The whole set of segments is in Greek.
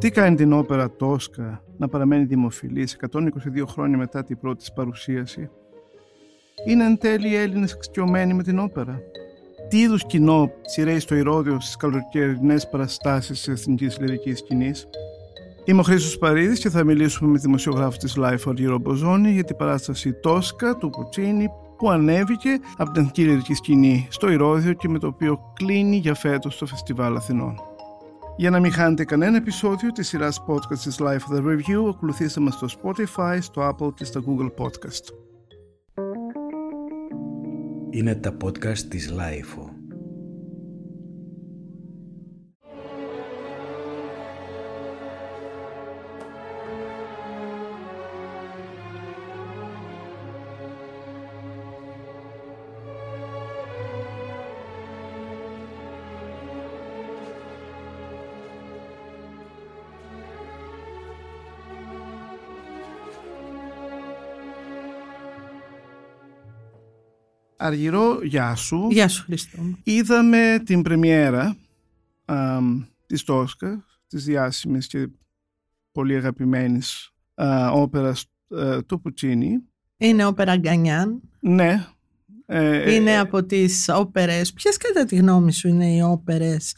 Τι κάνει την όπερα Τόσκα να παραμένει δημοφιλής 122 χρόνια μετά την πρώτη της παρουσίαση; Είναι εν τέλει οι Έλληνες εξοικειωμένοι με την όπερα. Τι είδους κοινό σειραίει στο Ηρώδιο στις καλοκαιρινές παραστάσεις της εθνικής λυρικής σκηνής; Είμαι ο Χρήστος Παρίδης και θα μιλήσουμε με δημοσιογράφο της Life for Euroboζόνη για την παράσταση Τόσκα του Πουτσίνη που ανέβηκε από την εθνική λυρική σκηνή στο Ηρώδιο και με το οποίο κλείνει για φέτος το Φεστιβάλ Αθηνών. Για να μην χάνετε κανένα επεισόδιο της σειράς podcast της Life of the Review, ακολουθήστε μας στο Spotify, στο Apple και στο Google Podcast. Είναι τα podcast της Life. Αργυρό, γεια σου. Γεια σου Χριστό. Είδαμε την πρεμιέρα α, της Τόσκα, της διάσημης και πολύ αγαπημένης α, όπερας α, του Πουτσίνη. Είναι όπερα Γκανιάν. Ναι. Ε, είναι από τις όπερες. Ποιες κατά τη γνώμη σου είναι οι όπερες;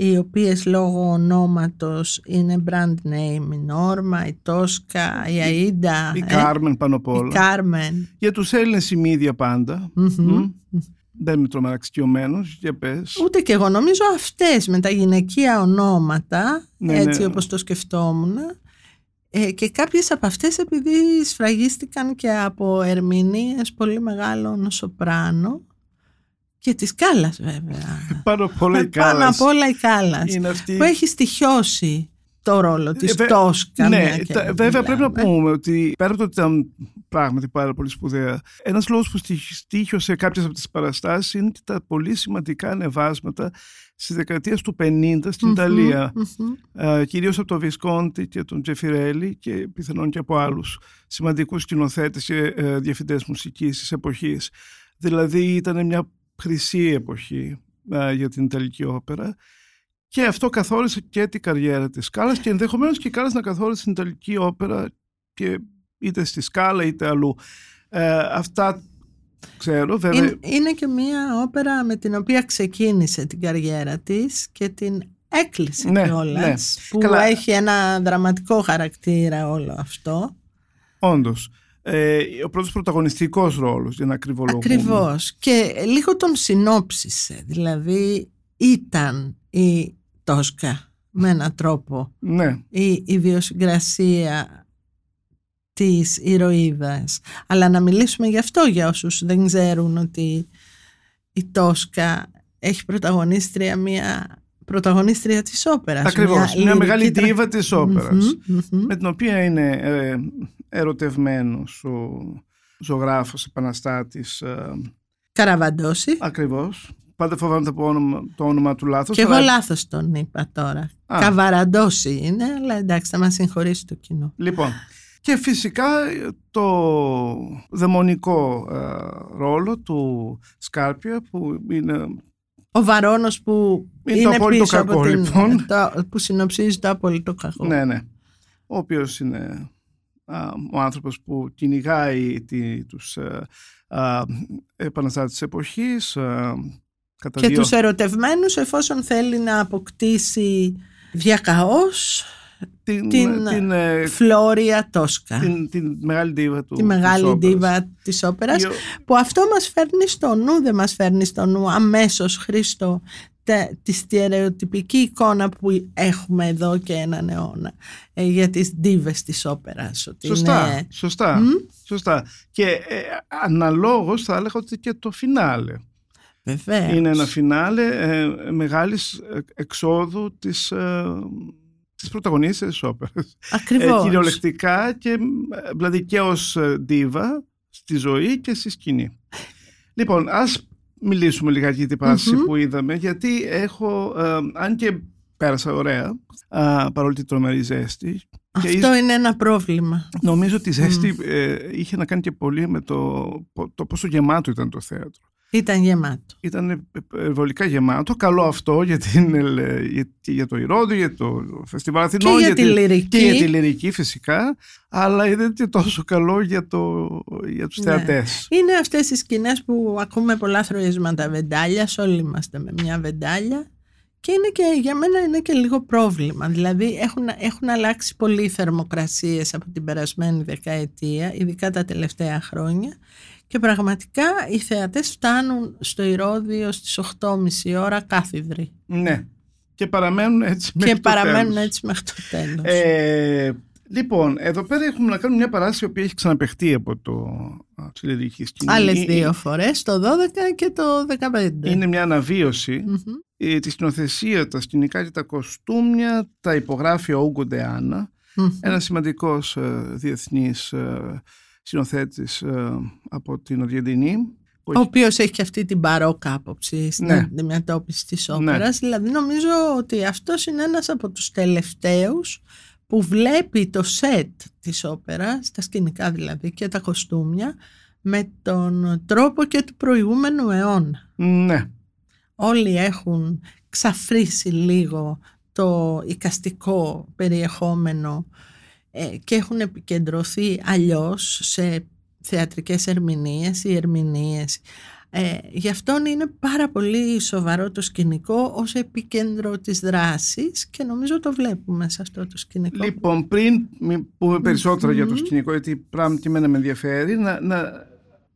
Οι οποίες λόγω ονόματος είναι brand name, η Νόρμα, η Τόσκα, η Αΐντα. Η Κάρμεν πάνω απ' όλα. Η Κάρμεν. Για τους Έλληνες η μύδια πάντα. Mm-hmm. Δεν είμαι τρομερά εξοικειωμένος, για πες. Ούτε και εγώ νομίζω αυτές με τα γυναικεία ονόματα, Ναι, έτσι ναι. όπως το σκεφτόμουν. Ε, και κάποιες από αυτές επειδή σφραγίστηκαν και από ερμηνείες πολύ μεγάλων σοπράνο και της Κάλλας βέβαια. Πάνω απ' όλα η Πάνω Κάλλας. απ' όλα η Κάλλας. Είναι αυτή... Που έχει στοιχειώσει το ρόλο της Ε, βε- Τόσκα. Ναι, μια και τα- βέβαια πρέπει να μιλάμε. πούμε ότι πέρα από το ότι ήταν πράγματι πάρα πολύ σπουδαία, ένας λόγος που στοιχ- στοίχιωσε κάποιες από τις παραστάσεις είναι και τα πολύ σημαντικά ανεβάσματα στις δεκαετίες του 50 στην Μμμ, Ιταλία. μμμ. Ε, κυρίως από τον Βισκόντι και τον Τζεφιρέλη και πιθανόν και από άλλους σημαντικούς σκηνοθέτες και ε, διευθυντές μουσικής της εποχής. Δηλαδή ήταν μια χρυσή εποχή ε, για την Ιταλική όπερα και αυτό καθόρισε και την καριέρα της Σκάλας και ενδεχομένως και η Κάλλας να καθόρισε την Ιταλική όπερα και είτε στη Σκάλα είτε αλλού. Ε, αυτά ξέρω βέβαια. Είναι, είναι και μια όπερα με την οποία ξεκίνησε την καριέρα της και την έκλεισε Ναι, κιόλας, ναι. που Καλά. έχει ένα δραματικό χαρακτήρα όλο αυτό. Όντως. Ε, ο πρώτος πρωταγωνιστικός ρόλος για να ακριβολογούμε. Ακριβώς. Και λίγο τον συνόψισε. Δηλαδή ήταν η Τόσκα με έναν τρόπο Ναι. η ιδιοσυγκρασία της ηρωίδας. Αλλά να μιλήσουμε γι' αυτό για όσους δεν ξέρουν ότι η Τόσκα έχει πρωταγωνίστρια μια πρωταγωνίστρια της όπερας. Ακριβώς. Μια, λυρική μεγάλη τρα- δίβα της όπερας. Μμμ, μμμ. Με την οποία είναι ε, ερωτευμένος ο ζωγράφος επαναστάτης ε, Καραβαντώση. ακριβώς. Πάντα φοβάμαι το όνομα, το όνομα του λάθος. Και εγώ αλλά- λάθος τον είπα τώρα. Α. Καβαραντώση είναι, αλλά εντάξει θα μας συγχωρήσει το κοινό. Λοιπόν, και φυσικά το δαιμονικό ε, ρόλο του Σκάρπια που είναι Ο Βαρόνος που Είναι είναι, το απόλυτο πίσω κακό, από την, λοιπόν. το, που συνοψίζει το απόλυτο κακό. Ναι, ναι. Ο οποίος είναι α, ο άνθρωπος που κυνηγάει τη, τους ε, α, επαναστάτες της εποχής α, κατά και δύο... τους ερωτευμένους εφόσον θέλει να αποκτήσει διακαώς την, την, την, ε, Φλόρια Τόσκα. την, την μεγάλη δίβα του τη μεγάλη της όπερας. ντίβα της όπερας Η ο- που αυτό μας φέρνει στο νου, δεν μας φέρνει στο νου αμέσως Χρήστο τε- τη στερεοτυπική εικόνα που έχουμε εδώ και έναν αιώνα ε, για τις ντίβες της όπερας. Ότι Σωστά, είναι- σωστά, Μμ; σωστά. Και ε, αναλόγως θα έλεγα ότι και το φινάλε. Βεβαίως. Είναι ένα φινάλε ε, μεγάλης ε, εξόδου της, ε, της πρωταγωνίστρια της όπερας. Ε, Ακριβώς. κυριολεκτικά και ε, δηλαδή και ως ε, ντίβα στη ζωή και στη σκηνή. Λοιπόν, ας μιλήσουμε λιγάκι για την παράσταση Μμμ. που είδαμε γιατί έχω, ε, αν και πέρασα ωραία α, παρόλη την τρομερή ζέστη και Αυτό είναι ένα πρόβλημα. Νομίζω ότι η ζέστη ε, είχε να κάνει και πολύ με το, το πόσο γεμάτο ήταν το θέατρο. Ήταν γεμάτο. Ήταν βολικά γεμάτο. Καλό αυτό για, την, για, για το Ηρώδιο, για το Φεστιβάλ Αθηνών. Και για, τη λυρική. Και για τη λυρική φυσικά. Αλλά είναι και τόσο καλό για, το, για τους ναι. θεατές. Είναι αυτές οι σκηνές που ακούμε πολλά θροίσματα βεντάλια. Όλοι είμαστε με μια βεντάλια. Και, είναι και για μένα είναι και λίγο πρόβλημα. Δηλαδή έχουν, έχουν αλλάξει πολύ οι θερμοκρασίες από την περασμένη δεκαετία, ειδικά τα τελευταία χρόνια. Και πραγματικά οι θεατές φτάνουν στο Ηρώδιο στις 8.30 ώρα κάθιδροι. Ναι. Και παραμένουν έτσι μέχρι και παραμένουν έτσι μέχρι το τέλος. Ε, λοιπόν, εδώ πέρα έχουμε να κάνουμε μια παράσταση η οποία έχει ξαναπεχτεί από το της σκηνή. Άλλες δύο φορές, το 12 και το 15. Είναι μια αναβίωση. Mm-hmm. τη σκηνοθεσία, τα σκηνικά και τα κοστούμια τα υπογράφει ο Ούγκο Ντεάνα, mm-hmm. ένας σημαντικός ε, διεθνής ε, συνοθέτης ε, από την Αργεντινή. Ο οποίος έχει και αυτή την παρόκα άποψη στην ναι. αντιμετώπιση της ναι. όπερας. Δηλαδή νομίζω ότι αυτός είναι ένας από τους τελευταίους που βλέπει το σετ της όπερας, τα σκηνικά δηλαδή και τα κοστούμια, με τον τρόπο και του προηγούμενου αιώνα. Ναι. Όλοι έχουν ξαφρίσει λίγο το οικαστικό περιεχόμενο ε, και έχουν επικεντρωθεί αλλιώς σε θεατρικές ερμηνείες ή ερμηνείες. Ε, γι' αυτό είναι πάρα πολύ σοβαρό το σκηνικό ως επίκεντρο της δράσης και νομίζω το βλέπουμε σε αυτό το σκηνικό. Λοιπόν, πριν πούμε για το σκηνικό, γιατί πράγματι με ενδιαφέρει, να, να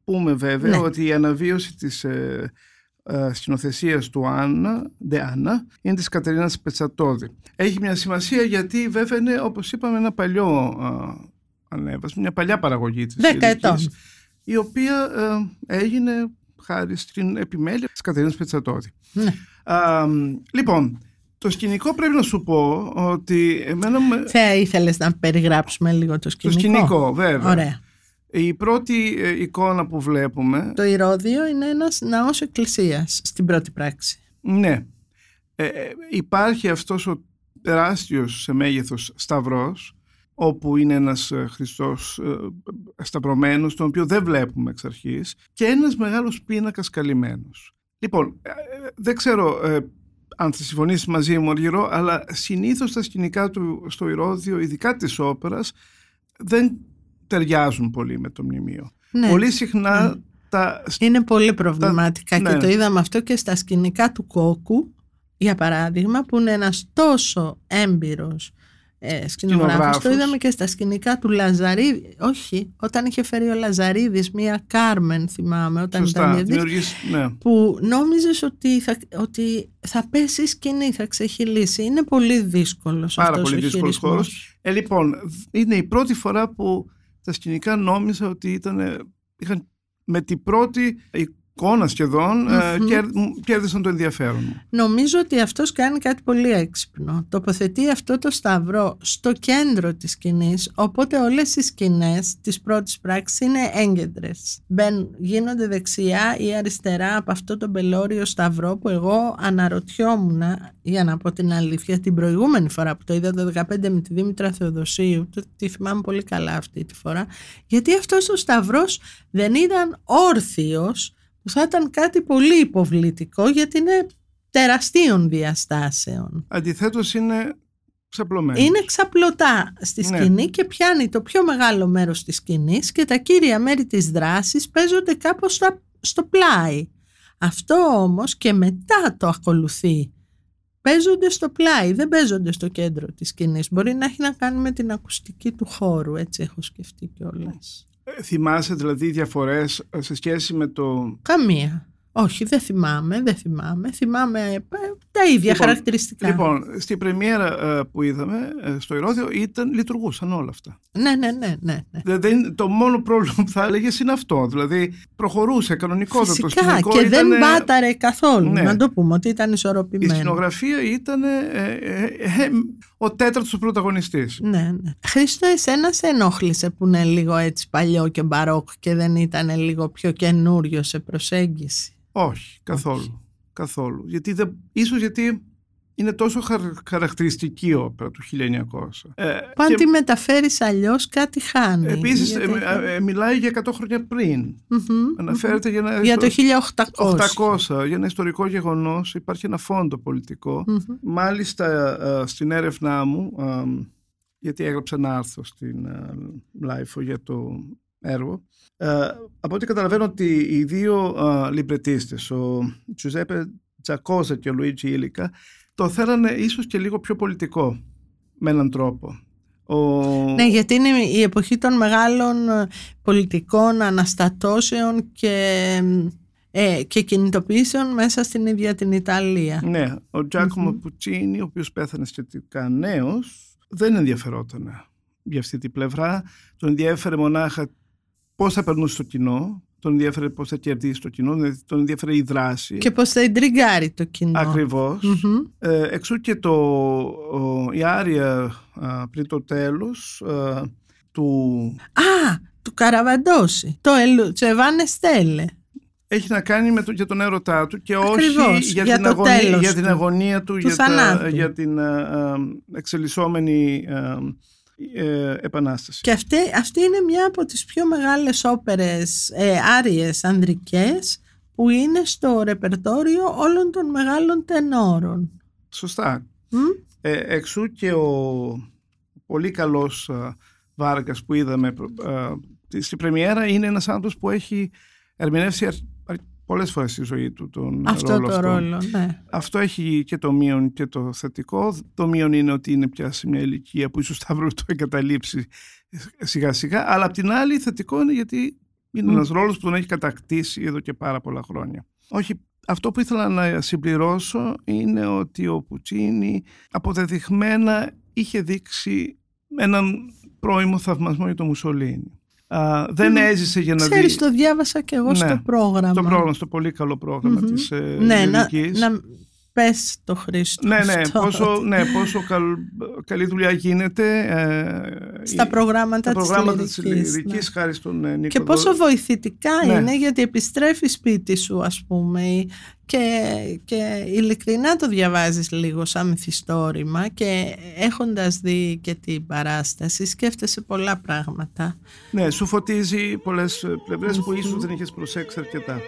πούμε βέβαια ναι. ότι η αναβίωση της ε, ε, σκηνοθεσίας του Άννα, Άννα, είναι της Κατερίνας Πετσατόδη. Έχει μια σημασία γιατί βέβαια είναι όπως είπαμε ένα παλιό ε, ανέβασμα, μια παλιά παραγωγή της Δέκα ετών. η οποία ε, έγινε χάρη στην επιμέλεια της Κατερίνας Πετσατόδη. Ναι. λοιπόν, το σκηνικό πρέπει να σου πω ότι εμένα... Θα ήθελες να περιγράψουμε λίγο το σκηνικό. Το σκηνικό, βέβαια. Ωραία. Η πρώτη ε, εικόνα που βλέπουμε... Το Ηρώδιο είναι ένας ναός εκκλησίας στην πρώτη πράξη. Ναι. Ε, ε, υπάρχει αυτός ο τεράστιος σε μέγεθος σταυρός όπου είναι ένας Χριστός σταυρωμένος τον οποίο δεν βλέπουμε εξ αρχής και ένας μεγάλος πίνακας καλυμμένος. Λοιπόν, δεν ξέρω αν θα συμφωνήσεις μαζί μου Αργυρό, αλλά συνήθως τα σκηνικά του στο Ηρώδιο, ειδικά της όπερας, δεν ταιριάζουν πολύ με το μνημείο. Ναι. Πολύ συχνά ναι. τα... Είναι πολύ προβληματικά και ναι. το είδαμε αυτό και στα σκηνικά του Κόκου, για παράδειγμα, που είναι ένας τόσο έμπειρος ε, σκηνογράφος. Το είδαμε και στα σκηνικά του Λαζαρίδη. Όχι, όταν είχε φέρει ο Λαζαρίδης μία Κάρμεν, θυμάμαι, όταν Σωστά, ήταν ναι. που νόμιζες ότι θα, ότι θα πέσει η σκηνή, θα ξεχυλήσει. Είναι πολύ δύσκολος Πάρα αυτός πολύ δύσκολος χώρος. Ε, λοιπόν, είναι η πρώτη φορά που τα σκηνικά νόμιζα ότι ήταν, είχαν με την πρώτη εικόνα σχεδόν mm-hmm. κέρδισαν το ενδιαφέρον μου. Νομίζω ότι αυτός κάνει κάτι πολύ έξυπνο. Τοποθετεί αυτό το σταυρό στο κέντρο της σκηνής, οπότε όλες οι σκηνές της πρώτης πράξης είναι έγκεντρες. Μπαίνουν, γίνονται δεξιά ή αριστερά από αυτό το μπελόριο σταυρό που εγώ αναρωτιόμουν, για να πω την αλήθεια, την προηγούμενη φορά που το είδα το 2015 με τη Δήμητρα Θεοδοσίου, το, τη θυμάμαι πολύ καλά αυτή τη φορά, γιατί αυτός ο σταυρός δεν ήταν όρθιος, που θα ήταν κάτι πολύ υποβλητικό γιατί είναι τεραστίων διαστάσεων. Αντιθέτως είναι ξαπλωμένος. Είναι ξαπλωτά στη ναι. σκηνή και πιάνει το πιο μεγάλο μέρος της σκηνής και τα κύρια μέρη της δράσης παίζονται κάπως στο πλάι. Αυτό όμως και μετά το ακολουθεί. Παίζονται στο πλάι, δεν παίζονται στο κέντρο της σκηνής. Μπορεί να έχει να κάνει με την ακουστική του χώρου, έτσι έχω σκεφτεί κιόλας. Θυμάσαι δηλαδή διαφορές ε, σε σχέση με το... Καμία. Όχι, δεν θυμάμαι, δεν θυμάμαι. Θυμάμαι ε, τα ίδια λοιπόν, χαρακτηριστικά. Λοιπόν, στην πρεμιέρα ε, που είδαμε στο Ηρώδιο ήταν, λειτουργούσαν όλα αυτά. Ναι, ναι, ναι. ναι, ναι. Δηλαδή, το μόνο πρόβλημα που θα έλεγες είναι αυτό. Δηλαδή, προχωρούσε κανονικότατα το σκηνικό. και δεν μπάταρε καθόλου. Ναι. Να το πούμε ότι ήταν ισορροπημένο. Η σκηνογραφία ήταν ο τέταρτος πρωταγωνιστής. Ναι, ναι. Χρήστο, εσένα σε ενόχλησε που είναι λίγο έτσι παλιό και μπαρόκ και δεν ήταν λίγο πιο καινούριο σε προσέγγιση; Όχι, καθόλου. Καθόλου. Γιατί δεν, ίσως γιατί είναι τόσο χαρακτηριστική όπερα του 1900. Ε, Που αν τη μεταφέρεις αλλιώς κάτι χάνει. Επίσης ε, ε, μιλάει για 100 χρόνια πριν. Αναφέρεται για, ένα, για το 1800. 800. Για ένα ιστορικό γεγονός υπάρχει ένα φόντο Μάλιστα στην έρευνά μου, γιατί έγραψα ένα άρθρο στην LiFO για το έργο, από ό,τι καταλαβαίνω ότι οι δύο λιμπρετίστες, ο Τζουζέπε Τζακόζα και ο Λουίτζι Ίλικα, το θέλανε ίσως και λίγο πιο πολιτικό με έναν τρόπο. Ο... Ναι, γιατί είναι η εποχή των μεγάλων ε, πολιτικών αναστατώσεων και, ε, και κινητοποιήσεων μέσα στην ίδια την Ιταλία. Ναι, ο τζακομο mm Πουτσίνη, ο οποίος πέθανε σχετικά νέος, δεν ενδιαφερόταν για αυτή την πλευρά. Τον ενδιαφέρε μονάχα πώς θα περνούσε το κοινό, τον ενδιαφέρει πώς θα κερδίσει το κοινό, δηλαδή τον ενδιαφέρει η δράση. Και πώς θα εντριγκάρει το κοινό. Ακριβώς. Ε, εξού και το, η άρια πριν το τέλος του... Α, του Καραβαντόση. Το Τσεβάνε Στέλε. Έχει να κάνει με το, για τον έρωτά του και όχι για, την, αγωνία, για την αγωνία του, για, για, την εξελισσόμενη ε, επανάσταση. Και αυτή, αυτή είναι μια από τις πιο μεγάλες όπερες ε, άριες ανδρικές που είναι στο ρεπερτόριο όλων των μεγάλων τενόρων. Σωστά. Ε, εξού και ο πολύ καλός ε, Βάργας που είδαμε ε, στην πρεμιέρα είναι ένας άνθρωπος που έχει ερμηνεύσει πολλές φορές στη ζωή του τον αυτό ρόλο το αυτό. ρόλο, ναι. Αυτό έχει και το μείον και το θετικό. Το μείον είναι ότι είναι πια σε μια ηλικία που ίσως θα βρει το εγκαταλείψει σιγά σιγά. Αλλά απ' την άλλη θετικό είναι γιατί είναι mm. ένας ρόλος που τον έχει κατακτήσει εδώ και πάρα πολλά χρόνια. Όχι, αυτό που ήθελα να συμπληρώσω είναι ότι ο Πουτσίνη αποδεδειγμένα είχε δείξει έναν πρώιμο θαυμασμό για τον Μουσολίνη δεν έζησε για να Ξέρεις, δει... το διάβασα και εγώ στο ναι, πρόγραμμα. Στο πρόγραμμα, στο πολύ καλό πρόγραμμα mm-hmm. της ε, ναι, να, να πες το Χρήστο ναι, ναι, πόσο, ναι, πόσο καλ, καλή δουλειά γίνεται ε, στα προγράμματα, στα προγράμματα της λυρικής, ναι. χάρη στον ε, Νίκο Και πόσο βοηθητικά ναι. είναι γιατί επιστρέφει σπίτι σου ας πούμε και, και ειλικρινά το διαβάζεις λίγο σαν μυθιστόρημα και έχοντας δει και την παράσταση σκέφτεσαι πολλά πράγματα. Ναι, σου φωτίζει πολλές πλευρές που ίσως δεν είχες προσέξει αρκετά.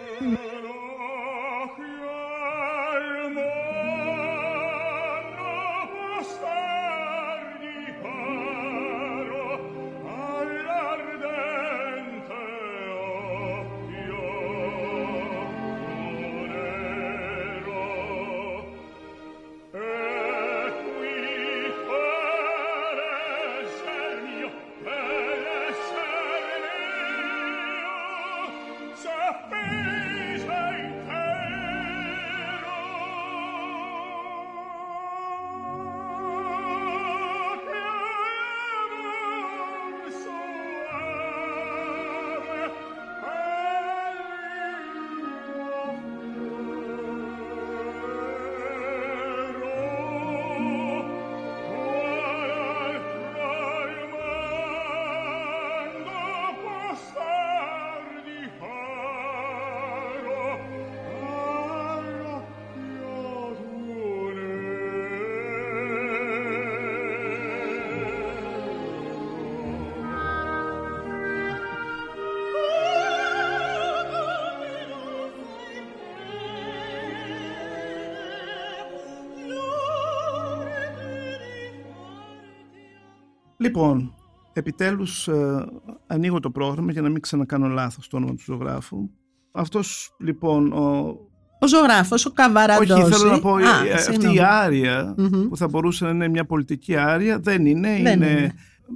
Λοιπόν, επιτέλους ε, ανοίγω το πρόγραμμα για να μην ξανακάνω λάθος το όνομα του ζωγράφου. Αυτός λοιπόν ο... Ο ζωγράφος, ο Καβαραντός. Όχι, θέλω να πω, ε, αυτή η αρια που θα μπορούσε να είναι μια πολιτική άρια δεν είναι. είναι, είναι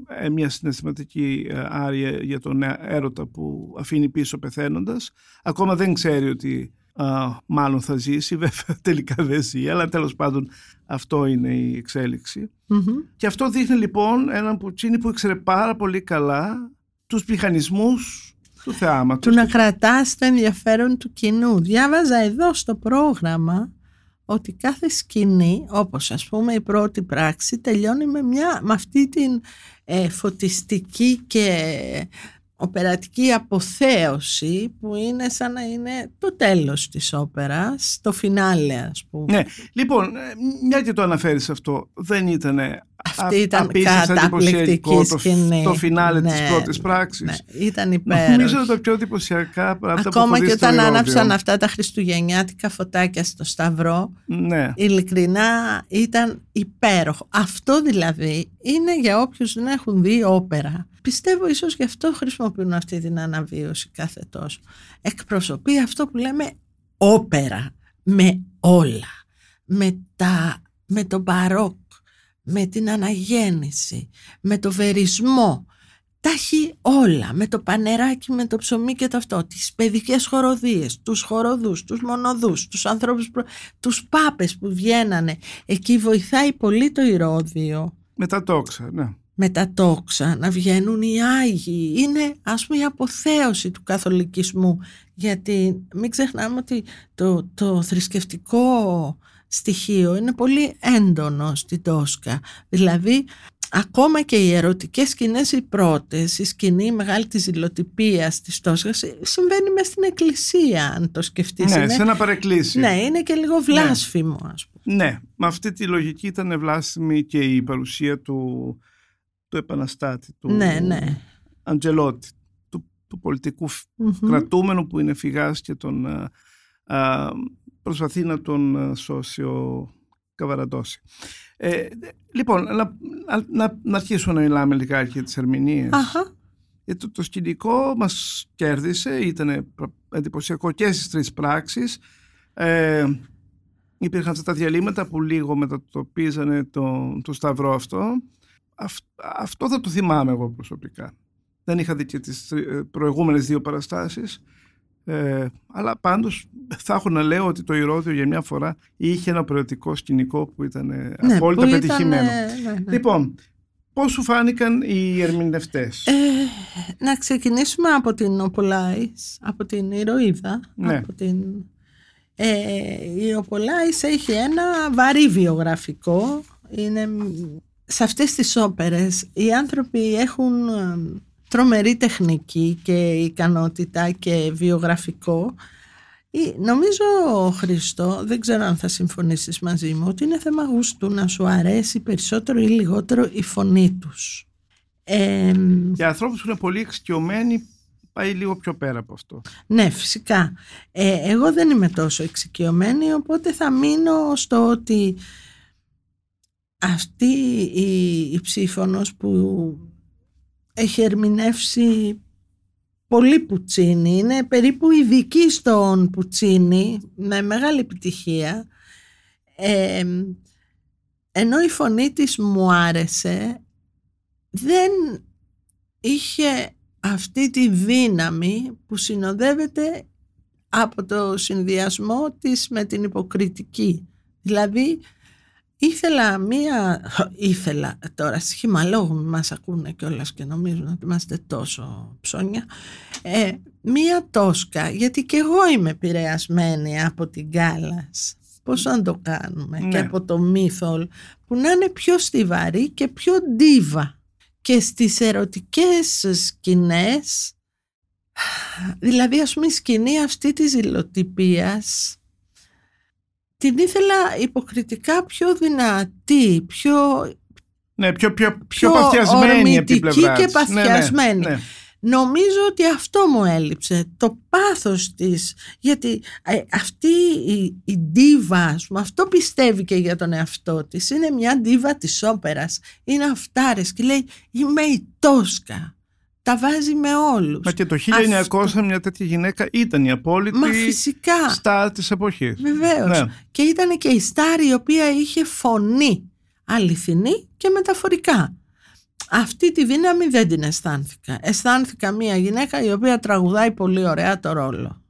ε, μια συναισθηματική ε, άρια για τον έρωτα που αφήνει πίσω πεθαίνοντας. Ακόμα δεν ξέρει ότι μάλλον θα ζήσει, βέβαια τελικά δεν ζει, αλλά τέλος πάντων αυτό είναι η εξελιξη Και αυτό δείχνει λοιπόν έναν Πουτσίνη που ήξερε πάρα πολύ καλά τους μηχανισμούς του θεάματος. Του να κρατάς το ενδιαφέρον του κοινού. Διάβαζα εδώ στο πρόγραμμα ότι κάθε σκηνή, όπως ας πούμε η πρώτη πράξη, τελειώνει με, μια, με αυτή την ε, φωτιστική και οπερατική αποθέωση που είναι σαν να είναι το τέλος της όπερας, το φινάλε ας πούμε. Ναι, λοιπόν, ε, μια και το αναφέρεις αυτό, δεν ήταν αυτή ήταν καταπληκτικής σκηνή. Το, το φινάλε ναι, της πρώτης πράξης. Ναι, ήταν υπέροχη. Νομίζω τα πιο εντυπωσιακά πράγματα Ακόμα που και όταν άναψαν αυτά τα χριστουγεννιάτικα φωτάκια στο Σταυρό, ναι. ειλικρινά ήταν υπέροχο. Αυτό δηλαδή είναι για όποιους δεν έχουν δει όπερα. Πιστεύω ίσως γι' αυτό χρησιμοποιούν αυτή την αναβίωση κάθε τόσο. Εκπροσωπεί αυτό που λέμε όπερα με όλα. Με, τα, με τον μπαρόκ με την αναγέννηση, με το βερισμό. Τα έχει όλα, με το πανεράκι, με το ψωμί και το αυτό, τις παιδικές χοροδίες, τους χοροδούς, τους μονοδούς, τους ανθρώπους, τους πάπες που βγαίνανε. Εκεί βοηθάει πολύ το ηρώδιο. Με τα τόξα, ναι. Με τα τόξα, να βγαίνουν οι Άγιοι. Είναι ας πούμε η αποθέωση του καθολικισμού. Γιατί μην ξεχνάμε ότι το, το θρησκευτικό στοιχείο είναι πολύ έντονο στην Τόσκα. Δηλαδή ακόμα και οι ερωτικές σκηνές οι πρώτες, η σκηνή μεγάλη της ζηλοτυπίας της Τόσκας συμβαίνει μέσα στην εκκλησία αν το σκεφτείς. Ναι, σε ένα παρεκκλήσιο. Ναι, είναι και λίγο βλάσφημο ναι. ας πούμε. Ναι, με αυτή τη λογική ήταν βλάσφημη και η παρουσία του, του επαναστάτη, του ναι, ναι. Αντζελότη, του, του πολιτικου κρατούμενου που είναι φυγάς και τον προσπαθεί να τον ε, σώσει ο Καβαραντώση. Ε, λοιπόν, να, να, να αρχίσουμε να μιλάμε λιγάκι για τις ερμηνείες. Γιατί το, το σκηνικό μας κέρδισε, ήταν εντυπωσιακό και στις τρεις πράξεις. Ε, υπήρχαν αυτά τα διαλύματα που λίγο μετατοπίζανε το, το σταυρό αυτό. Αυτό θα το θυμάμαι εγώ προσωπικά. Δεν είχα δει και τις ε, προηγούμενες δύο παραστάσεις. Ε, αλλά πάντως θα έχω να λέω ότι το Ηρώδιο για μια φορά είχε ένα προαιρετικό σκηνικό που ήταν ε, ναι, απόλυτα που πετυχημένο. ναι, ναι. Λοιπόν, πώς σου φάνηκαν οι ερμηνευτές; Ε, να ξεκινήσουμε από την Οπολάης, από την Ηρωίδα. Ναι. Από την... Ε, η Οπολάης έχει ένα βαρύ βιογραφικό. Είναι... Σε αυτές τις όπερες οι άνθρωποι έχουν τρομερή τεχνική και ικανότητα και βιογραφικό. Νομίζω, Χριστό, δεν ξέρω αν θα συμφωνήσεις μαζί μου, ότι είναι θέμα γούστου να σου αρέσει περισσότερο ή λιγότερο η φωνή τους. Ε, Για ανθρώπους που είναι πολύ εξοικειωμένοι πάει λίγο πιο πέρα από αυτό. Ναι, φυσικά. Ε, εγώ δεν είμαι τόσο εξοικειωμένη, οπότε θα μείνω στο ότι αυτή η, η ψήφωνος που έχει ερμηνεύσει πολύ Πουτσίνη. Είναι περίπου ειδική στον Πουτσίνη με μεγάλη επιτυχία. ενώ η φωνή της μου άρεσε δεν είχε αυτή τη δύναμη που συνοδεύεται από το συνδυασμό της με την υποκριτική. Δηλαδή Ήθελα μία, ήθελα τώρα σχήμα λόγου μας ακούνε κιόλας και νομίζουν ότι είμαστε τόσο ψώνια ε, μία τόσκα γιατί και εγώ είμαι επηρεασμένη από την Κάλλας πώς να το κάνουμε και Ναι. από το μύθο που να είναι πιο στιβαρή και πιο ντίβα και στις ερωτικές σκηνές δηλαδή ας πούμε η σκηνή αυτή της ζηλοτυπίας την ήθελα υποκριτικά πιο δυνατή, πιο, Ναι, πιο, πιο, πιο, πιο παθιασμένη από την ορμητική πλευρά και της. Ναι, ναι, παθιασμένη. ναι. Νομίζω ότι αυτό μου έλειψε, το πάθος της, γιατί ε, αυτή η, η ντίβα, ας πούμε, αυτό πιστεύει και για τον εαυτό της, είναι μια ντίβα της όπερας, είναι αυτάρες και λέει είμαι η Τόσκα, τα βάζει με όλους. Μα και το 1900 μια τέτοια γυναίκα ήταν η απόλυτη Μα φυσικά. στάρ της εποχής. Βεβαίως. Ναι. Και ήταν και η Στάρ η οποία είχε φωνή αληθινή και μεταφορικά. Αυτή τη δύναμη δεν την αισθάνθηκα. Αισθάνθηκα μια γυναίκα η οποία τραγουδάει πολύ ωραία το ρόλο.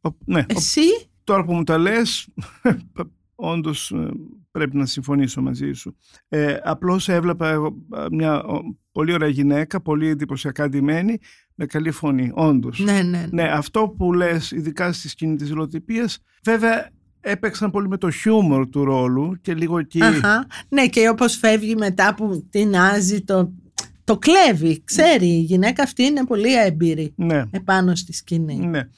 Ο- ναι, ο- Εσύ, τώρα που μου τα λες, όντως ε, πρέπει να συμφωνήσω μαζί σου. Ε, απλώς έβλεπα εγώ, ε, μια ο, πολύ ωραία γυναίκα, πολύ εντυπωσιακά ντυμένη, με καλή φωνή, όντως. ναι, ναι, Ναι, αυτό που λες, ειδικά στη σκηνή της ζηλοτυπίας, βέβαια έπαιξαν πολύ με το χιούμορ του ρόλου και λίγο εκεί... Αχα. ναι και όπως φεύγει μετά που τεινάζει το, το κλέβει, ξέρει, η γυναίκα αυτή είναι πολύ έμπειρη Ναι, επάνω στη σκηνή. ναι.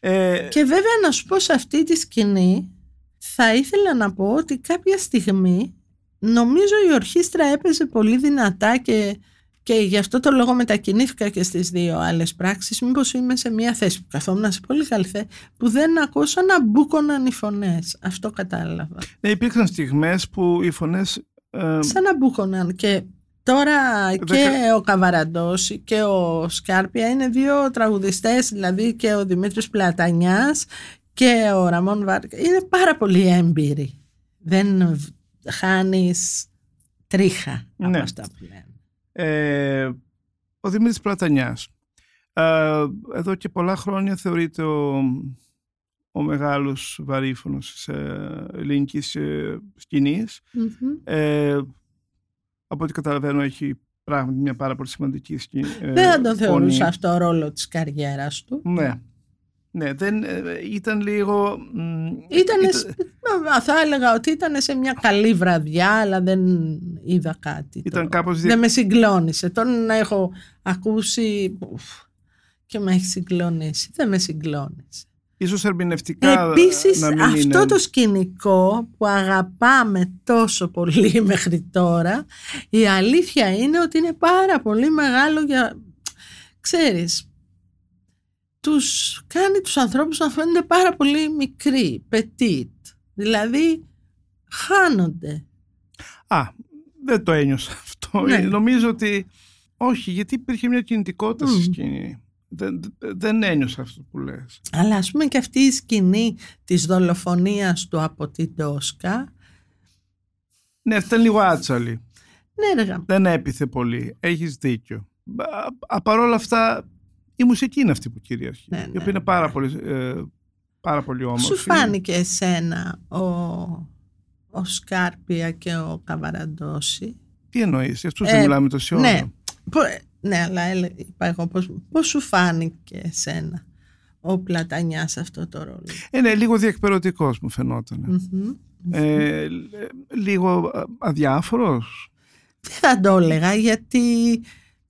Ε, Και βέβαια να σου πω σε αυτή τη σκηνή θα ήθελα να πω ότι κάποια στιγμή νομίζω η ορχήστρα έπαιζε πολύ δυνατά και, και γι' αυτό το λόγο μετακινήθηκα και στις δύο άλλες πράξεις μήπως είμαι σε μια θέση που καθόμουν σε πολύ καλή θέση που δεν ακούσα να μπούκωναν οι φωνές. Αυτό κατάλαβα. ναι, υπήρξαν στιγμές που οι φωνές ε, Σαν να μπούκωναν και τώρα και Δεκα- ο Καβαραντός και ο Σκάρπια είναι δύο τραγουδιστές δηλαδή και ο Δημήτρης Πλατανιάς και ο Ραμόν Βάρκα είναι πάρα πολύ έμπειροι δεν β- χάνεις τρίχα από Ναι. αυτά που λένε ε, ο Δημήτρης Πλατανιάς. Ε, εδώ και πολλά χρόνια θεωρείται ο, ο μεγάλος βαρύφωνος της ε, ελληνικής ε, σκηνής. Μμμ. Ε, από ό,τι καταλαβαίνω έχει πράγματι μια πάρα πολύ σημαντική σκηνή. ε, δεν θα τον φωνή. θεωρούσα αυτό ρόλο της καριέρας του Ναι. Ναι, δεν, ε, ήταν λίγο... μ, Ήταν, ήταν- Μα, θα έλεγα ότι ήταν σε μια καλή βραδιά, αλλά δεν είδα κάτι. Ήταν το- κάπως δι- Δεν με συγκλώνησε. Τον έχω ακούσει ουφ, και με έχει συγκλονίσει. Δεν με συγκλώνησε. ίσως ερμηνευτικά Επίσης να μην αυτό είναι... το σκηνικό που αγαπάμε τόσο πολύ μέχρι τώρα η αλήθεια είναι ότι είναι πάρα πολύ μεγάλο για ξέρεις τους κάνει τους ανθρώπους να φαίνονται πάρα πολύ μικροί, petit δηλαδή χάνονται Α, δεν το ένιωσα αυτό. Ναι. Ε, Νομίζω ότι όχι, γιατί υπήρχε μια κινητικότητα στη Μμ. σκηνή. Δεν, δεν ένιωσα αυτό που λες. αλλά ας πούμε και αυτή η σκηνή της δολοφονίας του από την Τόσκα Ναι, αυτή ήταν λίγο άτσαλη. ναι ρε γαμ- Δεν έπιθε πολύ. Έχεις δίκιο. Α, Παρ' όλα αυτά, η μουσική είναι αυτή που κυριαρχεί. Ναι, η ναι, οποία είναι πάρα πολύ, ε, πάρα πολύ όμορφη. Σου φάνηκε εσένα ο, ο Σκάρπια και ο Καβαραντόση. Τι εννοείς, για αυτούς Ε, δεν μιλάμε τόση ώρα. Ναι, Πο- ναι αλλά έλε- είπα εγώ πώς, πώς σου φάνηκε εσένα ο Πλατανιάς αυτό το ρόλο; Ε, ναι, λίγο διεκπαιρεωτικός μου φαινόταν. Μμμ. Ε, λ- λίγο α, αδιάφορος. Δεν θα το έλεγα γιατί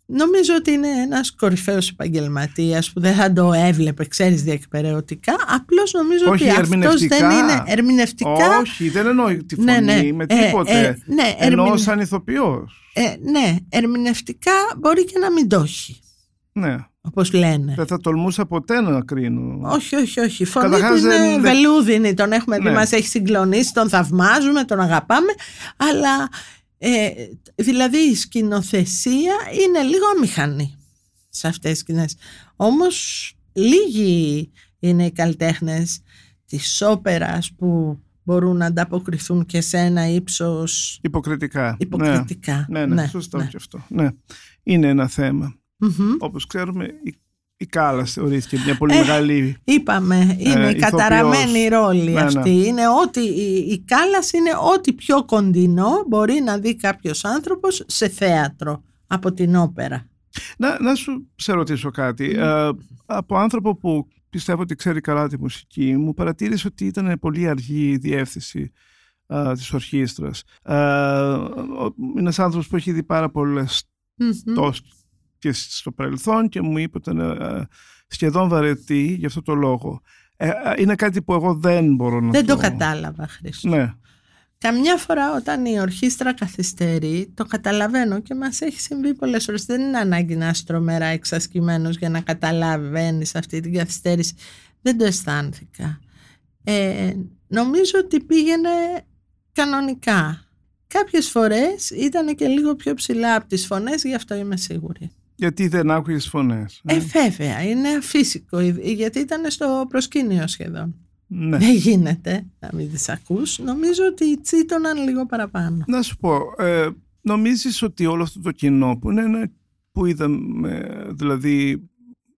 νομίζω ότι είναι ένας κορυφαίος επαγγελματίας που δεν θα το έβλεπε, ξέρεις, διεκπαιρεωτικά. Απλώς νομίζω Όχι, ότι αυτός ερμηνευτικά. δεν είναι ερμηνευτικά. Όχι, δεν εννοώ τη φωνή Ναι, ναι. με Ε, τίποτε. ε, ναι, εννοώ ερμηνε- σαν ηθοποιός. Ε, ναι, ερμηνευτικά μπορεί και να μην το έχει, Ναι. όπως λένε. Δεν θα τολμούσα ποτέ να κρίνω. Όχι, όχι, όχι. Η φωνή Καταρχάς του είναι δεν- δεν- βελούδινη. Τον έχουμε δει, Ναι. μας έχει συγκλονίσει, τον θαυμάζουμε, τον αγαπάμε. Αλλά ε, δηλαδή η σκηνοθεσία είναι λίγο αμηχανή σε αυτές τις σκηνές. Όμως λίγοι είναι οι καλλιτέχνες της όπερας που μπορούν να ανταποκριθούν και σε ένα ύψος Υποκριτικά. υποκριτικά. Ναι, ναι, ναι, σωστό και αυτό. Ναι. Είναι ένα θέμα. Μμμ. Όπως ξέρουμε, η, η Κάλλας θεωρήθηκε μια πολύ Ε, μεγάλη... Είπαμε, είναι η ηθοποιός. καταραμένη ρόλη Ναι, αυτή. ναι. Είναι ότι η, η κάλας είναι ό,τι πιο κοντινό μπορεί να δει κάποιος άνθρωπος σε θέατρο από την όπερα. Να, να σου σε ρωτήσω κάτι. Ε, από άνθρωπο που πιστεύω ότι ξέρει καλά τη μουσική, μου παρατήρησε ότι ήταν πολύ αργή η διεύθυνση ε, της ορχήστρας. Ε, ο- είναι ένας άνθρωπος που έχει δει πάρα πολλές Μμμ. Τόσο και στο παρελθόν και μου είπε ότι ήταν ε, σχεδόν βαρετή γι' αυτό το λόγο. Ε, ε, είναι κάτι που εγώ δεν μπορώ να Δεν το κατάλαβα, Χρήστο. Ναι, Καμιά φορά όταν η ορχήστρα καθυστερεί, το καταλαβαίνω και μας έχει συμβεί πολλές φορές. Δεν είναι ανάγκη να είσαι τρομερά εξασκημένος για να καταλαβαίνεις αυτή την καθυστέρηση. Δεν το αισθάνθηκα. Ε, νομίζω ότι πήγαινε κανονικά. Κάποιες φορές ήταν και λίγο πιο ψηλά από τις φωνές, γι' αυτό είμαι σίγουρη. Γιατί δεν άκουγες φωνές. Ε, βέβαια, είναι αφύσικο, γιατί ήταν στο προσκήνιο σχεδόν. ναι. Δεν γίνεται να μην τις ακούς. Νομίζω ότι τσίτωναν λίγο παραπάνω. Να σου πω, ε, νομίζεις ότι όλο αυτό το κοινό που είναι ένα που είδαμε, δηλαδή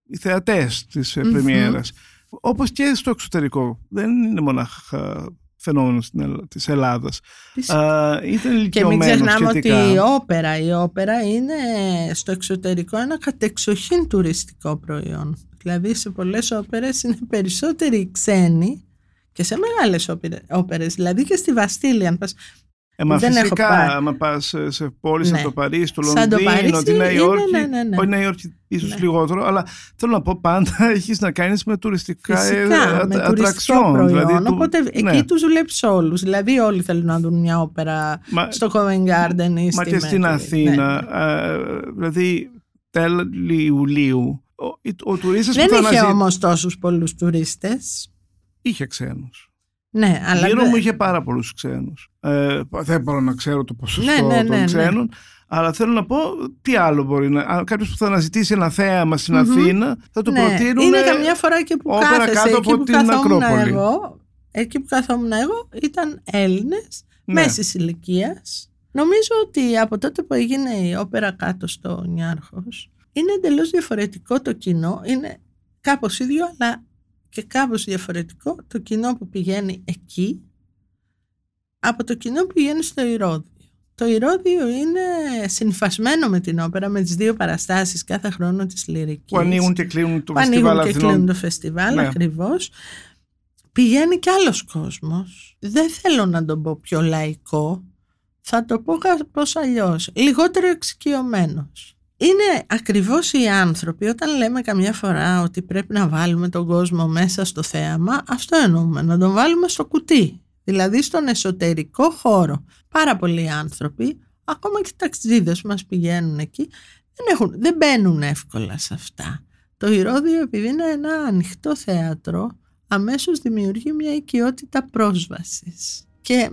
οι θεατές της mm Μμμ. πρεμιέρας, όπως και στο εξωτερικό, δεν είναι μονάχα φαινόμενο στην Ελλ- της Ελλάδας. Φυσικά. Α, ήταν Και μην ηλικιωμένος ξεχνάμε σχετικά. ότι η όπερα, η όπερα είναι στο εξωτερικό ένα κατεξοχήν τουριστικό προϊόν. Δηλαδή σε πολλές όπερες είναι περισσότεροι ξένοι και σε μεγάλες όπερες, όπερες δηλαδή και στη Βαστήλη αν πας Ε, μα Δεν έχω φυσικά, πάει. άμα πας σε, σε πόλεις Ναι. σαν το Παρίσι, το Σαν το Λονδίνο, Παρίσι τη Νέα είναι, Υόρκη. ναι, ναι, ναι. Όχι, Νέα Υόρκη ίσως Ναι. λιγότερο, αλλά θέλω να πω πάντα έχεις να κάνεις με τουριστικά ε, Φυσικά, α- με τουριστικό ατραξιόν. προϊόν. δηλαδή του- Οπότε ναι. εκεί τους βλέπεις όλους. Δηλαδή όλοι θέλουν να δουν μια όπερα Μα- στο Covent Garden ή Μα στη και στην Met. Αθήνα, Ναι. α, δηλαδή τέλη Ιουλίου, ο, ο τουρίστας Δεν που θα είχε αναζη- όμως τόσους πολλούς τουρίστες. Είχε ξένους. Ναι, αλλά Γύρω δεν- μου είχε πάρα πολλούς ξένους. Ε, δεν μπορώ να ξέρω το ποσοστό Ναι, ναι, ναι, των ναι. ξένων, αλλά θέλω να πω τι άλλο μπορεί να... αν Κάποιος που θα αναζητήσει ένα θέαμα στην Μμμ. Αθήνα θα του ναι, προτείνουν... Είναι καμιά φορά και που όπερα κάθεσαι κάτω εκεί από που την καθόμουν Ακρόπολη. εγώ. Εκεί που καθόμουν εγώ ήταν Έλληνες Ναι. μέσης ηλικίας. Νομίζω ότι από τότε που έγινε η όπερα κάτω στο Νιάρχος είναι εντελώς διαφορετικό το κοινό. Είναι κάπως ίδιο αλλά και κάπως διαφορετικό το κοινό που πηγαίνει εκεί από το κοινό που πηγαίνει στο Ηρώδιο. Το Ηρώδιο είναι συμφασμένο με την όπερα με τις δύο παραστάσεις κάθε χρόνο της λυρικής που ανοίγουν και κλείνουν το που ανοίγουν φεστιβάλ και κλείνουν Αθηνών. το φεστιβάλ Ναι. ακριβώς πηγαίνει κι άλλος κόσμος δεν θέλω να τον πω πιο λαϊκό θα το πω κάπως αλλιώς λιγότερο εξοικειωμένος είναι ακριβώς οι άνθρωποι όταν λέμε καμιά φορά ότι πρέπει να βάλουμε τον κόσμο μέσα στο θέαμα αυτό εννοούμε να τον βάλουμε στο κουτί. Δηλαδή στον εσωτερικό χώρο. Πάρα πολλοί άνθρωποι ακόμα και οι ταξιδίδες που μας πηγαίνουν εκεί δεν, έχουν, δεν μπαίνουν εύκολα σε αυτά. Το Ηρώδιο επειδή είναι ένα ανοιχτό θέατρο αμέσως δημιουργεί μια οικειότητα πρόσβασης. Και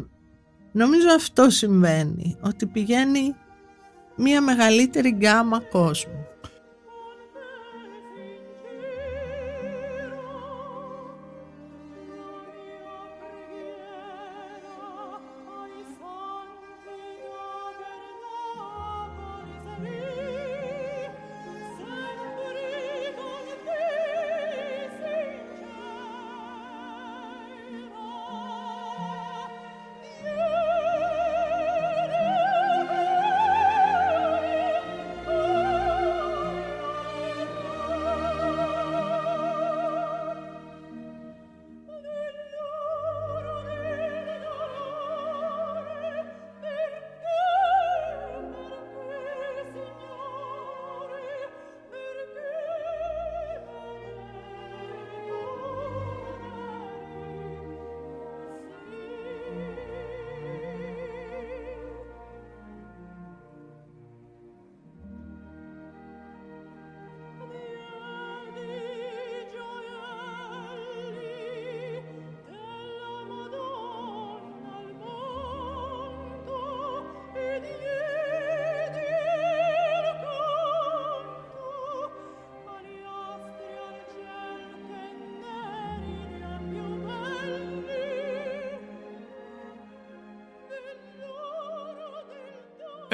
νομίζω αυτό συμβαίνει ότι πηγαίνει μια μεγαλύτερη γκάμα κόσμου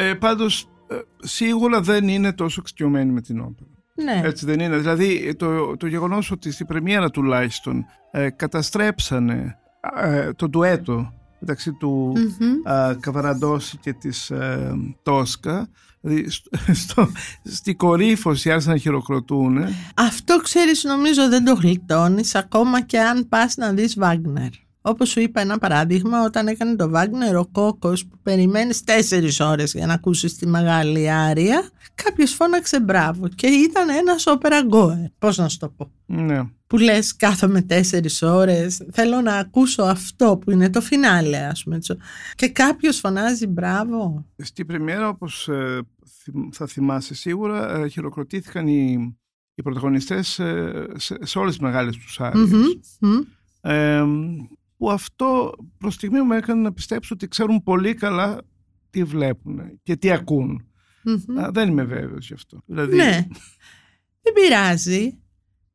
Ε, πάντως, ε, σίγουρα δεν είναι τόσο εξοικειωμένοι με την όπερα. ναι. Έτσι δεν είναι. Δηλαδή το, το γεγονός ότι στην πρεμιέρα τουλάχιστον ε, καταστρέψανε ε, το ντουέτο μεταξύ του Μμμ. α, Καβαραντόση και της ε, Τόσκα δηλαδή στο, στο, στη κορύφωση άρχισαν να χειροκροτούν Αυτό ξέρεις νομίζω δεν το γλιτώνεις ακόμα και αν πας να δεις Βάγνερ. Όπως σου είπα ένα παράδειγμα, όταν έκανε το Βάγνερ ο Κόκος που περιμένεις τέσσερις ώρες για να ακούσεις τη μεγάλη άρια, κάποιος φώναξε μπράβο και ήταν ένας όπερα γκόερ. Πώς να σου το πω; ναι. Που λες κάθομαι τέσσερις ώρες, θέλω να ακούσω αυτό που είναι το φινάλε ας πούμε. έτσι. Και κάποιος φωνάζει μπράβο. Στη πρεμιέρα όπως ε, θυμ- θα θυμάσαι σίγουρα ε, χειροκροτήθηκαν οι, οι πρωταγωνιστές ε, σε, σε όλες τις μεγάλες τους άριες Μμμ, μμ. Ε, που αυτό προς στιγμή μου έκανε να πιστέψω ότι ξέρουν πολύ καλά τι βλέπουν και τι ακούν. Μμμ. Α, δεν είμαι βέβαιος γι' αυτό. Δηλαδή, Ναι. Δεν πειράζει.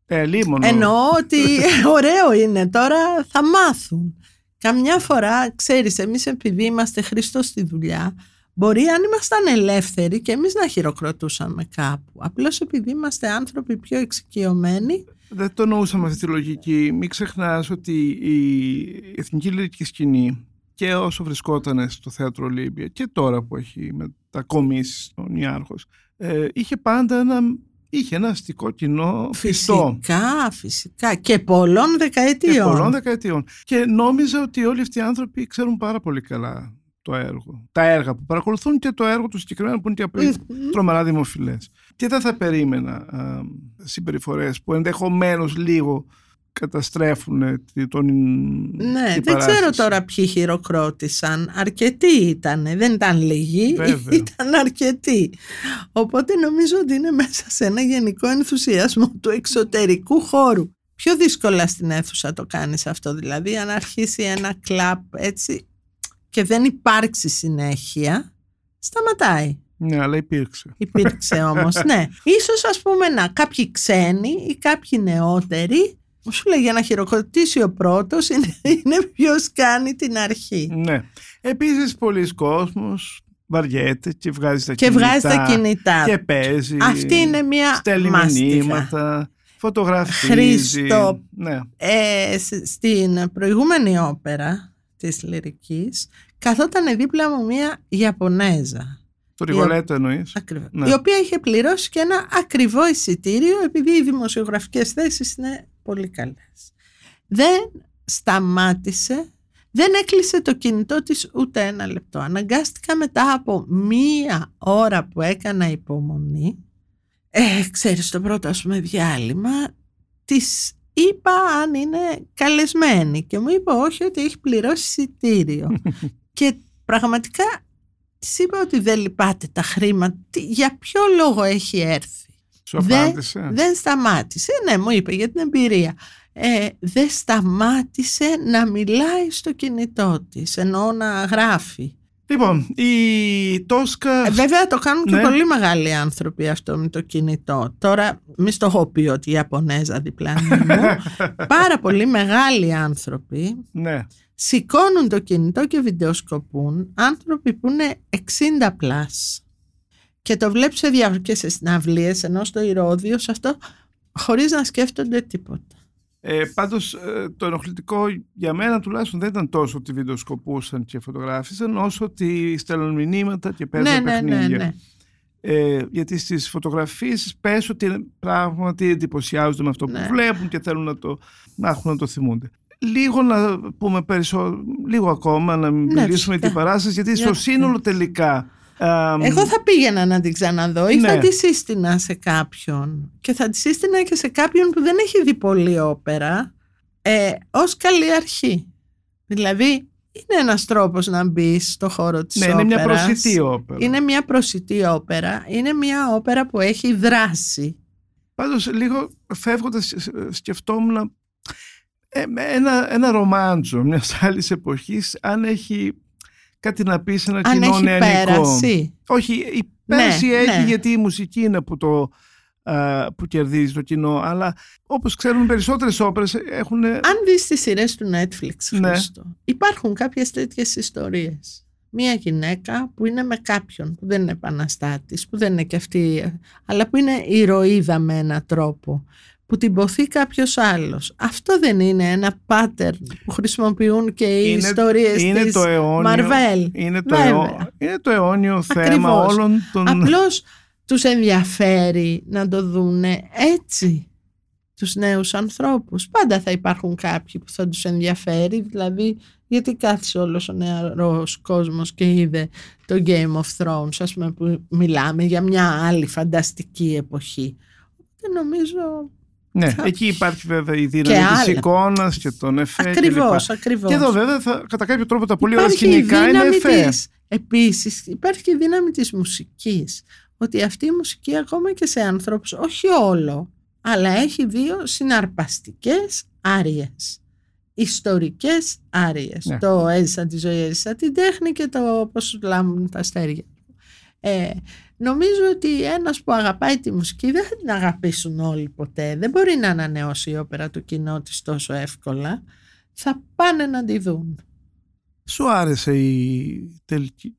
ε, λίμωνο. Εννοώ ότι ωραίο είναι τώρα θα μάθουν. Καμιά φορά, ξέρεις, εμείς επειδή είμαστε Χριστός στη δουλειά, μπορεί αν ήμασταν ελεύθεροι και εμείς να χειροκροτούσαμε κάπου. Απλώς επειδή είμαστε άνθρωποι πιο εξοικειωμένοι, Δεν το εννοούσαμε αυτή τη λογική. Μην ξεχνάς ότι η εθνική λυρική σκηνή και όσο βρισκόταν στο θέατρο Ολύμπια και τώρα που έχει μετακομίσει στον Ιάρχος ε, είχε πάντα ένα, είχε ένα αστικό κοινό πιστό φυσικά, φυσικά και πολλών και δεκαετιών. πολλών δεκαετιών. Και νόμιζα ότι όλοι αυτοί οι άνθρωποι ξέρουν πάρα πολύ καλά το έργο. Τα έργα που παρακολουθούν και το έργο του συγκεκριμένου που είναι και τρομερά δημοφιλές. Και δεν θα περίμενα συμπεριφορές που ενδεχομένως λίγο καταστρέφουν τον Ναι, δεν ξέρω τώρα ποιοι χειροκρότησαν. Αρκετοί ήταν, δεν ήταν λίγοι, ήταν αρκετοί. Οπότε νομίζω ότι είναι μέσα σε ένα γενικό ενθουσιασμό του εξωτερικού χώρου. Πιο δύσκολα στην αίθουσα το κάνεις αυτό, δηλαδή αν αρχίσει ένα κλαπ έτσι και δεν υπάρξει συνέχεια, σταματάει. Ναι, αλλά υπήρξε. Υπήρξε όμως, ναι. Ίσως ας πούμε να κάποιοι ξένοι ή κάποιοι νεότεροι σου λέει για να χειροκροτήσει ο πρώτος είναι, είναι ποιος κάνει την αρχή. Ναι. Επίσης πολλοί κόσμος βαριέται και βγάζει τα, και κινητά, βγάζει τα κινητά και παίζει. Αυτή είναι μια στέλνει μηνύματα, φωτογραφίζει. Χρήστο, ναι. ε, στην προηγούμενη όπερα της λυρικής καθόταν δίπλα μου μια Ιαπωνέζα. Το Ριβολέτο εννοείς; Ακριβώς. Ναι. Η οποία είχε πληρώσει και ένα ακριβό εισιτήριο επειδή οι δημοσιογραφικές θέσεις είναι πολύ καλές. Δεν σταμάτησε, δεν έκλεισε το κινητό της ούτε ένα λεπτό. Αναγκάστηκα μετά από μία ώρα που έκανα υπομονή, ε, ξέρεις το πρώτο ας πούμε διάλειμμα, της είπα αν είναι καλεσμένη και μου είπε όχι ότι έχει πληρώσει εισιτήριο. και πραγματικά της είπα ότι δεν λυπάται τα χρήματα, για ποιο λόγο έχει έρθει; Δεν, δεν σταμάτησε. Ναι, μου είπε για την εμπειρία. Ε, δεν σταμάτησε να μιλάει στο κινητό της, ενώ να γράφει. Λοιπόν, η Τόσκα... Ε, βέβαια το κάνουν και ναι. πολύ μεγάλοι άνθρωποι αυτό με το κινητό. Τώρα, μη στο έχω πει ότι η Ιαπωνέζα διπλάνη μου. πάρα πολύ μεγάλοι άνθρωποι ναι. σηκώνουν το κινητό και βιντεοσκοπούν άνθρωποι που είναι 60 πλάς και το βλέπεις σε διάφορες σε συναυλίες ενώ στο Ηρώδιο σε αυτό χωρίς να σκέφτονται τίποτα. Ε, πάντως ε, το ενοχλητικό για μένα τουλάχιστον δεν ήταν τόσο ότι βιντεοσκοπούσαν και φωτογράφησαν όσο ότι στέλνουν μηνύματα και παίζουν ναι, ναι, παιχνίδια. Ναι, ναι, Ε, γιατί στις φωτογραφίες πες ότι πράγματι εντυπωσιάζονται με αυτό που ναι. βλέπουν και θέλουν να, το, να έχουν να το θυμούνται. Λίγο να πούμε περισσότερο, λίγο ακόμα να μιλήσουμε την παράσταση γιατί στο σύνολο τελικά εγώ θα πήγαινα να την ξαναδώ ή θα ναι. τη σύστηνα σε κάποιον και θα τη σύστηνα και σε κάποιον που δεν έχει δει πολύ όπερα ε, ως καλή αρχή. Δηλαδή είναι ένας τρόπος να μπει στο χώρο της ναι, όπερας. είναι μια προσιτή όπερα. Είναι μια προσιτή όπερα. Είναι μια όπερα που έχει δράση. Πάντως λίγο φεύγοντας σκεφτόμουν ε, ένα, ένα ρομάντζο μιας άλλης εποχής αν έχει κάτι να πεις σε ένα Αν κοινό έχει Πέραση. Όχι, η πέραση ναι, έχει ναι. γιατί η μουσική είναι που, το, που κερδίζει το κοινό. Αλλά όπως ξέρουμε περισσότερες όπερες έχουν... Αν δεις τις σειρές του Netflix, ναι. υπάρχουν κάποιες τέτοιες ιστορίες. Μία γυναίκα που είναι με κάποιον, που δεν είναι επαναστάτης, που δεν είναι και αυτή, αλλά που είναι ηρωίδα με έναν τρόπο που την ποθεί κάποιος άλλος. Αυτό δεν είναι ένα pattern που χρησιμοποιούν και οι είναι, ιστορίες είναι της το αιώνιο, Marvel. Είναι το, αιώ, είναι το αιώνιο θέμα όλων των... Απλώς τους ενδιαφέρει να το δούνε έτσι τους νέους ανθρώπους. Πάντα θα υπάρχουν κάποιοι που θα τους ενδιαφέρει, δηλαδή γιατί κάθισε όλος ο νεαρός κόσμος και είδε το Game of Thrones, ας πούμε που μιλάμε για μια άλλη φανταστική εποχή. Και νομίζω ναι, εκεί υπάρχει βέβαια η δύναμη της εικόνας και των εφέ. Ακριβώς, ακριβώς. Και εδώ βέβαια θα, κατά κάποιο τρόπο τα πολύ ωραία σκηνικά είναι εφές. Επίσης υπάρχει και η δύναμη της μουσικής. Ότι αυτή η μουσική ακόμα και σε ανθρώπου, όχι όλο, αλλά έχει δύο συναρπαστικές άριες. Ιστορικές άριες. Ναι. Το έζησα της ζωής, έζησα την τέχνη και το πώς λάμπουν τα αστέρια. Ε, Νομίζω ότι ένας που αγαπάει τη μουσική δεν θα την αγαπήσουν όλοι ποτέ. Δεν μπορεί να ανανεώσει η όπερα του κοινό της τόσο εύκολα. Θα πάνε να τη δουν. Σου άρεσε η τελική,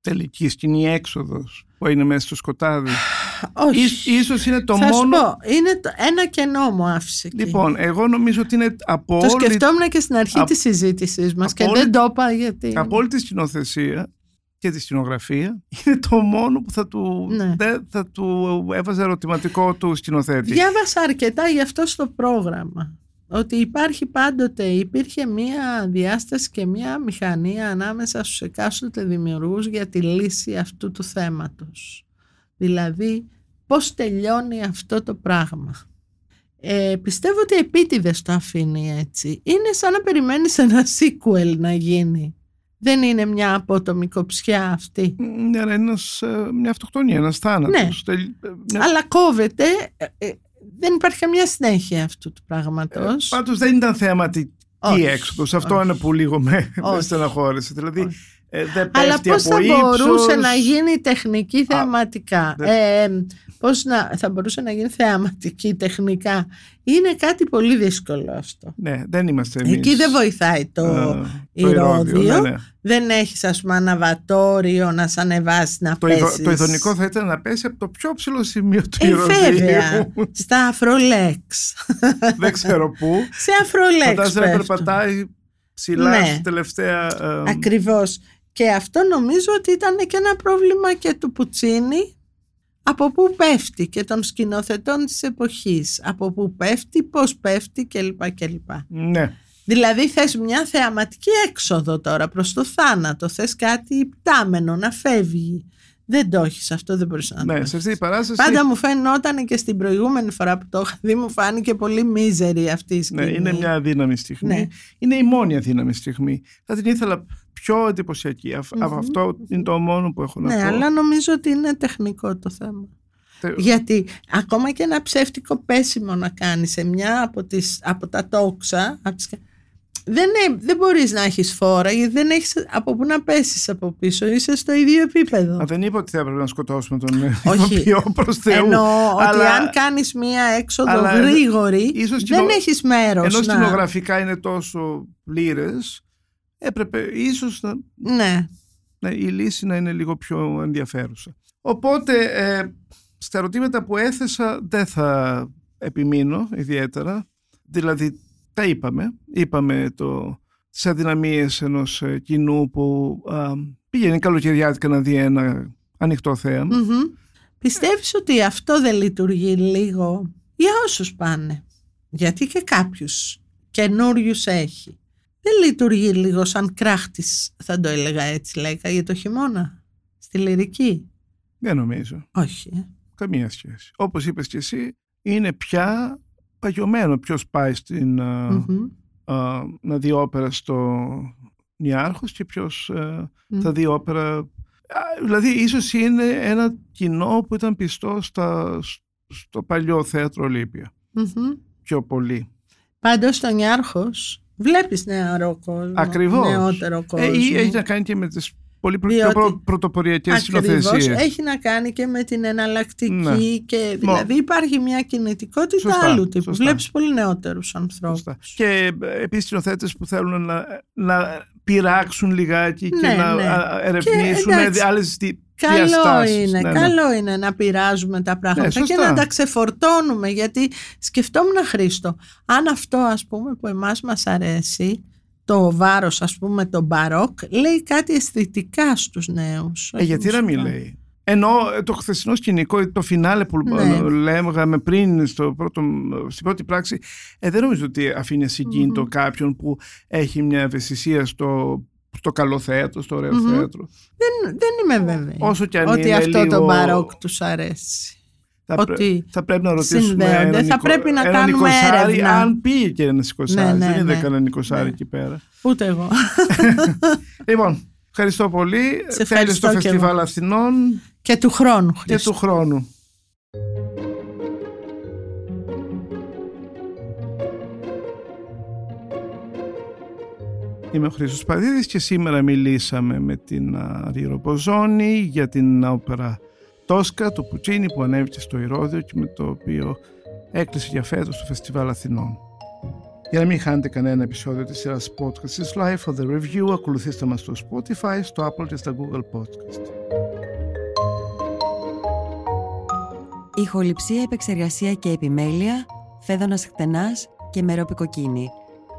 τελική σκηνή έξοδος που είναι μέσα στο σκοτάδι; Όχι. ίσως είναι το θα μόνο... Σου πω, είναι το... ένα κενό μου άφησε εκεί. Λοιπόν, εγώ νομίζω ότι είναι από Το σκεφτόμουν και στην αρχή Α... της συζήτησής μας και δεν το είπα γιατί... Απόλυτη σκηνοθεσία και τη σκηνογραφία είναι το μόνο που θα του, ναι. θα του έβαζε ερωτηματικό του σκηνοθέτη. Διάβασα αρκετά γι' αυτό στο πρόγραμμα. ότι υπάρχει πάντοτε, υπήρχε μία διάσταση και μία μηχανία ανάμεσα στους εκάστοτε δημιουργούς για τη λύση αυτού του θέματος. Δηλαδή, πώς τελειώνει αυτό το πράγμα. Ε, πιστεύω ότι επίτηδες το αφήνει έτσι. Είναι σαν να περιμένεις ένα sequel να γίνει. Δεν είναι μια απότομη κοψιά αυτή. Ναι, ένας, ε, μια αυτοκτονία, ένας θάνατος. Ναι. Μια... Αλλά κόβεται, ε, ε, δεν υπάρχει καμία συνέχεια αυτού του πράγματος. Ε, πάντως δεν ήταν θεαματική όχι, έξοδος. Αυτό όχι. είναι που λίγο με, με στεναχώρησε. Δηλαδή, ε, Αλλά πώς θα μπορούσε να γίνει τεχνική θεαματικά; ε, πώς να, θα μπορούσε να γίνει θεαματική τεχνικά; Είναι κάτι πολύ δύσκολο αυτό. Ναι, δεν είμαστε εμείς. Εκεί δεν βοηθάει το ηρώδιο. Ναι, ναι. Δεν έχεις ας πούμε αναβατόριο να σε ανεβάσεις να το πέσεις. το ιδονικό θα ήταν να πέσει από το πιο ψηλό σημείο του ε, Βέβαια, στα αφρολέξ. δεν ξέρω πού. Σε αφρολέξ Φαντάζεσαι να περπατάει ψηλά ναι. στη τελευταία... Ε, Ακριβώς. Και αυτό νομίζω ότι ήταν και ένα πρόβλημα και του Πουτσίνη από πού πέφτει και των σκηνοθετών της εποχής από πού πέφτει, πώς πέφτει κλπ. κλπ. Ναι. Δηλαδή θες μια θεαματική έξοδο τώρα προς το θάνατο, θες κάτι υπτάμενο να φεύγει. Δεν το έχεις αυτό, δεν μπορείς να ναι, το σε αυτή η παράσταση. Πάντα μου φαίνονταν και στην προηγούμενη φορά που το είχα δει, μου φάνηκε πολύ μίζερη αυτή η σκηνή. Ναι, είναι μια αδύναμη στιγμή. Ναι. Είναι η μόνη αδύναμη στιγμή. Θα την ήθελα πιο εντυπωσιακή. Mm-hmm. Αυτό είναι το μόνο που έχω να ναι, πω. Ναι, αλλά νομίζω ότι είναι τεχνικό το θέμα. Γιατί ακόμα και ένα ψεύτικο πέσιμο να κάνεις σε μια από, τις, από τα τόξα, από τις, δεν, δεν μπορείς να έχεις φόρα γιατί δεν έχεις από πού να πέσεις από πίσω είσαι στο ίδιο επίπεδο Μα δεν είπα ότι θα έπρεπε να σκοτώσουμε τον ηθοποιό προς Θεού Εννοώ αλλά... ότι αν κάνεις μία έξοδο αλλά... γρήγορη ίσως δεν κοινο... έχεις μέρος ενώ να... σκηνογραφικά είναι τόσο πλήρες έπρεπε ίσως να... Ναι. ναι. η λύση να είναι λίγο πιο ενδιαφέρουσα οπότε ε, στα ερωτήματα που έθεσα δεν θα επιμείνω ιδιαίτερα δηλαδή τα είπαμε. Είπαμε το, τις αδυναμίες ενός ε, κοινού που α, πήγαινε καλοκαιριάτικα να δει ένα ανοιχτό θέαμα. Mm-hmm. Πιστεύεις ότι αυτό δεν λειτουργεί λίγο για όσους πάνε; Γιατί και κάποιους καινούριους έχει. Δεν λειτουργεί λίγο σαν κράχτης, θα το έλεγα έτσι λέγα, για το χειμώνα, στη λυρική. Δεν νομίζω. Όχι. Ε. Καμία σχέση. Όπως είπες και εσύ, είναι πια παγιωμένο ποιος πάει στην, να δει όπερα στο Νιάρχος και ποιος θα δει όπερα δηλαδή ίσως είναι ένα κοινό που ήταν πιστό στα, στο παλιό θέατρο πιο πολύ Πάντως στο Νιάρχος βλέπεις νεαρό κόσμο Ακριβώς. νεότερο ε, κόσμο ε, έχει να κάνει και με τις πολύ πιο πρωτοποριακές συνοθεσίε. Έχει να κάνει και με την εναλλακτική ναι. και δηλαδή υπάρχει μια κινητικότητα σωστά, άλλου τύπου. Βλέπεις πολύ νεότερους ανθρώπους. Και ε, επίσης συνοθέτε που θέλουν να, να πειράξουν λιγάκι και ναι, να ναι. ερευνήσουν άλλες Καλό είναι, ναι, καλό είναι να πειράζουμε τα πράγματα και να τα ξεφορτώνουμε γιατί σκεφτόμουν Χρήστο αν αυτό ας πούμε που εμάς μας αρέσει το βάρος ας πούμε το μπαρόκ λέει κάτι αισθητικά στους νέους. Ε, γιατί να μην λέει. Ενώ ε, το χθεσινό σκηνικό, το φινάλε που ναι. λέγαμε πριν στο πρώτο, στην πρώτη πράξη, ε, δεν νομίζω ότι αφήνει συγκίνητο mm-hmm. κάποιον που έχει μια ευαισθησία στο, στο καλό θέατρο, στο ωραίο mm-hmm. θέατρο. Δεν, δεν είμαι βέβαιη Όσο και αν ότι είναι αυτό λίγο... το μπαρόκ τους αρέσει θα, ότι θα πρέπει να ρωτήσουμε έναν θα πρέπει να κάνουμε έρευνα. αν πήγε και ένα Νικοσάρη. Ναι, ναι, δεν είδε ναι. κανένα Νικοσάρη ναι. εκεί πέρα. Ούτε εγώ. λοιπόν, ευχαριστώ πολύ. Θέλεις στο Φεστιβάλ Αθηνών. Και του χρόνου. Και του χρόνου. Είμαι ο Χρήστος Παδίδης και σήμερα μιλήσαμε με την Ρίρο Ποζόνη για την όπερα Τόσκα του Πουτσίνη που ανέβηκε στο Ηρώδιο και με το οποίο έκλεισε για φέτος το Φεστιβάλ Αθηνών. Για να μην χάνετε κανένα επεισόδιο της σειράς podcast της Live for the Review, ακολουθήστε μας στο Spotify, στο Apple και στα Google Podcast. Ηχοληψία, επεξεργασία και επιμέλεια, φέδωνας χτενάς και μερόπικοκίνη.